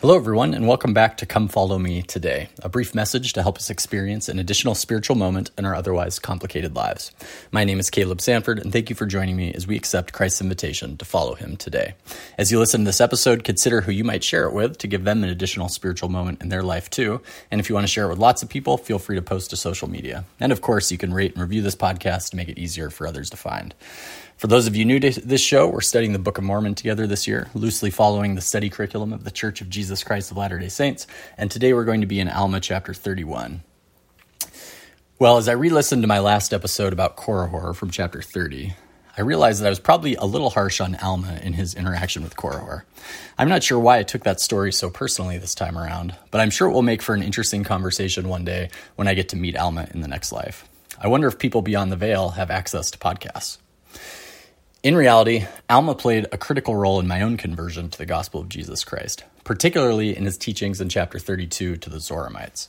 Hello, everyone, and welcome back to Come Follow Me Today, a brief message to help us experience an additional spiritual moment in our otherwise complicated lives. My name is Caleb Sanford, and thank you for joining me as we accept Christ's invitation to follow him today. As you listen to this episode, consider who you might share it with to give them an additional spiritual moment in their life, too. And if you want to share it with lots of people, feel free to post to social media. And of course, you can rate and review this podcast to make it easier for others to find. For those of you new to this show, we're studying the Book of Mormon together this year, loosely following the study curriculum of the Church of Jesus Christ of Latter day Saints. And today we're going to be in Alma chapter 31. Well, as I re listened to my last episode about Korihor from chapter 30, I realized that I was probably a little harsh on Alma in his interaction with Korihor. I'm not sure why I took that story so personally this time around, but I'm sure it will make for an interesting conversation one day when I get to meet Alma in the next life. I wonder if people beyond the veil have access to podcasts. In reality, Alma played a critical role in my own conversion to the gospel of Jesus Christ, particularly in his teachings in chapter 32 to the Zoramites.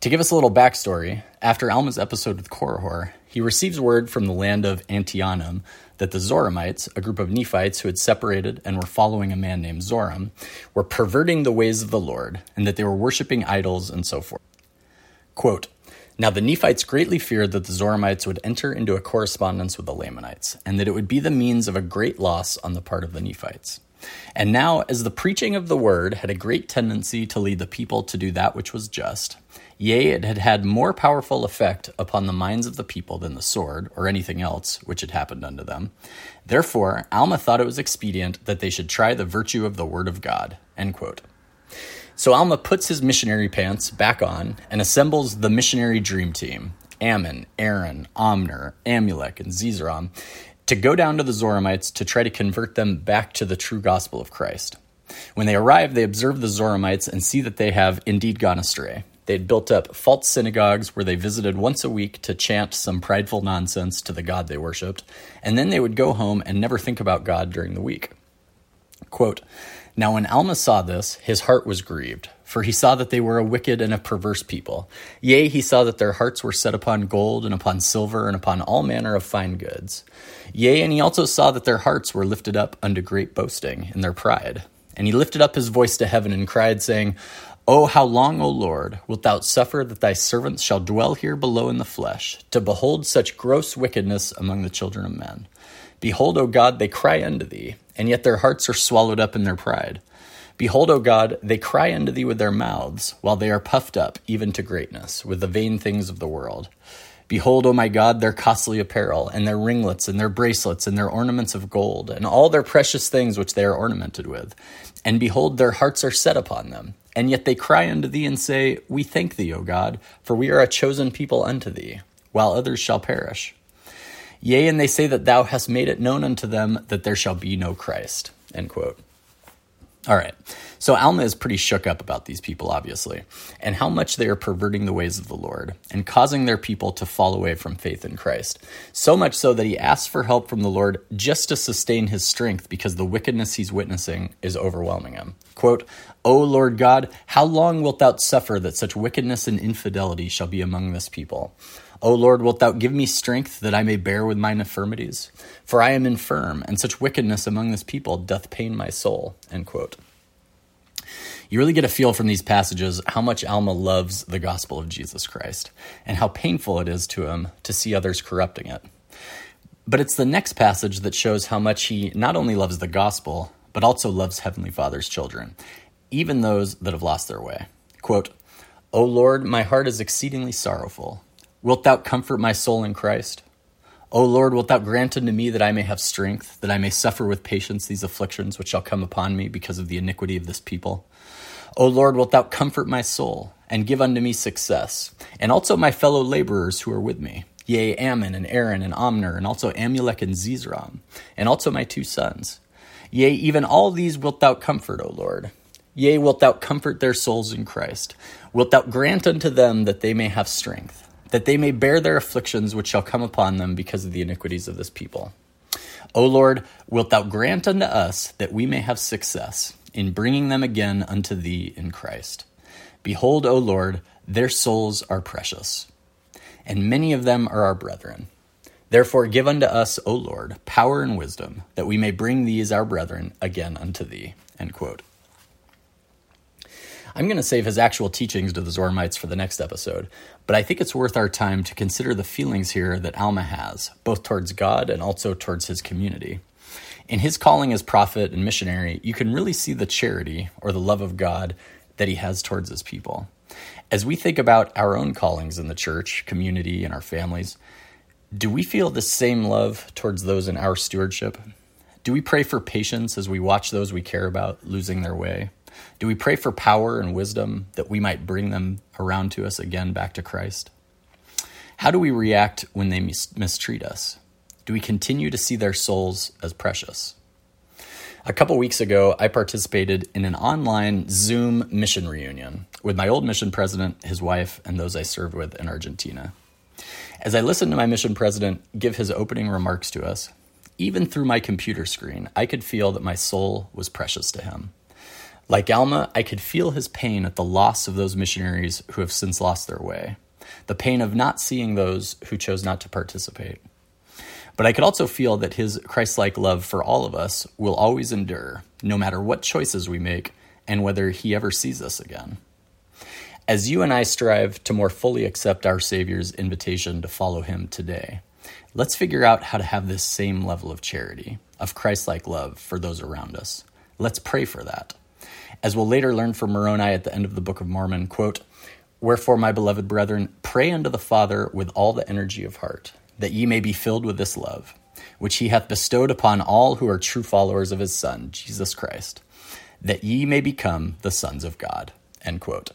To give us a little backstory, after Alma's episode with Korihor, he receives word from the land of Antionum that the Zoramites, a group of Nephites who had separated and were following a man named Zoram, were perverting the ways of the Lord, and that they were worshiping idols and so forth. Quote, now the Nephites greatly feared that the Zoramites would enter into a correspondence with the Lamanites, and that it would be the means of a great loss on the part of the Nephites. And now, as the preaching of the word had a great tendency to lead the people to do that which was just, yea, it had had more powerful effect upon the minds of the people than the sword, or anything else which had happened unto them. Therefore, Alma thought it was expedient that they should try the virtue of the word of God. So Alma puts his missionary pants back on and assembles the missionary dream team Ammon, Aaron, Omner, Amulek, and Zeezrom to go down to the Zoramites to try to convert them back to the true gospel of Christ. When they arrive, they observe the Zoramites and see that they have indeed gone astray. They had built up false synagogues where they visited once a week to chant some prideful nonsense to the God they worshipped, and then they would go home and never think about God during the week. Quote, now, when Alma saw this, his heart was grieved, for he saw that they were a wicked and a perverse people. Yea, he saw that their hearts were set upon gold, and upon silver, and upon all manner of fine goods. Yea, and he also saw that their hearts were lifted up unto great boasting in their pride. And he lifted up his voice to heaven and cried, saying, O how long, O Lord, wilt thou suffer that thy servants shall dwell here below in the flesh, to behold such gross wickedness among the children of men? Behold, O God, they cry unto thee, and yet their hearts are swallowed up in their pride. Behold, O God, they cry unto thee with their mouths, while they are puffed up even to greatness, with the vain things of the world. Behold, O my God, their costly apparel, and their ringlets, and their bracelets, and their ornaments of gold, and all their precious things which they are ornamented with. And behold, their hearts are set upon them. And yet they cry unto thee and say, We thank thee, O God, for we are a chosen people unto thee, while others shall perish. Yea, and they say that thou hast made it known unto them that there shall be no Christ. End quote. All right. So Alma is pretty shook up about these people, obviously, and how much they are perverting the ways of the Lord and causing their people to fall away from faith in Christ. So much so that he asks for help from the Lord just to sustain his strength because the wickedness he's witnessing is overwhelming him. Quote, O Lord God, how long wilt thou suffer that such wickedness and infidelity shall be among this people? O Lord, wilt thou give me strength that I may bear with mine infirmities? For I am infirm, and such wickedness among this people doth pain my soul. End quote. You really get a feel from these passages how much Alma loves the gospel of Jesus Christ, and how painful it is to him to see others corrupting it. But it's the next passage that shows how much he not only loves the gospel, but also loves Heavenly Father's children, even those that have lost their way. Quote, O Lord, my heart is exceedingly sorrowful Wilt thou comfort my soul in Christ? O Lord, wilt thou grant unto me that I may have strength, that I may suffer with patience these afflictions which shall come upon me because of the iniquity of this people? O Lord, wilt thou comfort my soul, and give unto me success, and also my fellow laborers who are with me, yea, Ammon and Aaron and Omner, and also Amulek and Zeezrom, and also my two sons. Yea, even all these wilt thou comfort, O Lord. Yea, wilt thou comfort their souls in Christ. Wilt thou grant unto them that they may have strength that they may bear their afflictions which shall come upon them because of the iniquities of this people. O Lord, wilt thou grant unto us that we may have success in bringing them again unto thee in Christ? Behold, O Lord, their souls are precious, and many of them are our brethren. Therefore, give unto us, O Lord, power and wisdom, that we may bring these our brethren again unto thee. End quote. I'm going to save his actual teachings to the Zoramites for the next episode, but I think it's worth our time to consider the feelings here that Alma has, both towards God and also towards his community. In his calling as prophet and missionary, you can really see the charity or the love of God that he has towards his people. As we think about our own callings in the church, community, and our families, do we feel the same love towards those in our stewardship? Do we pray for patience as we watch those we care about losing their way? Do we pray for power and wisdom that we might bring them around to us again back to Christ? How do we react when they mis- mistreat us? Do we continue to see their souls as precious? A couple weeks ago, I participated in an online Zoom mission reunion with my old mission president, his wife, and those I served with in Argentina. As I listened to my mission president give his opening remarks to us, even through my computer screen, I could feel that my soul was precious to him. Like Alma, I could feel his pain at the loss of those missionaries who have since lost their way, the pain of not seeing those who chose not to participate. But I could also feel that his Christ like love for all of us will always endure, no matter what choices we make and whether he ever sees us again. As you and I strive to more fully accept our Savior's invitation to follow him today, let's figure out how to have this same level of charity, of Christ like love for those around us. Let's pray for that. As we'll later learn from Moroni at the end of the Book of Mormon, quote, Wherefore, my beloved brethren, pray unto the Father with all the energy of heart that ye may be filled with this love, which he hath bestowed upon all who are true followers of his Son, Jesus Christ, that ye may become the sons of God. End quote.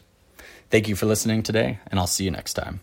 Thank you for listening today, and I'll see you next time.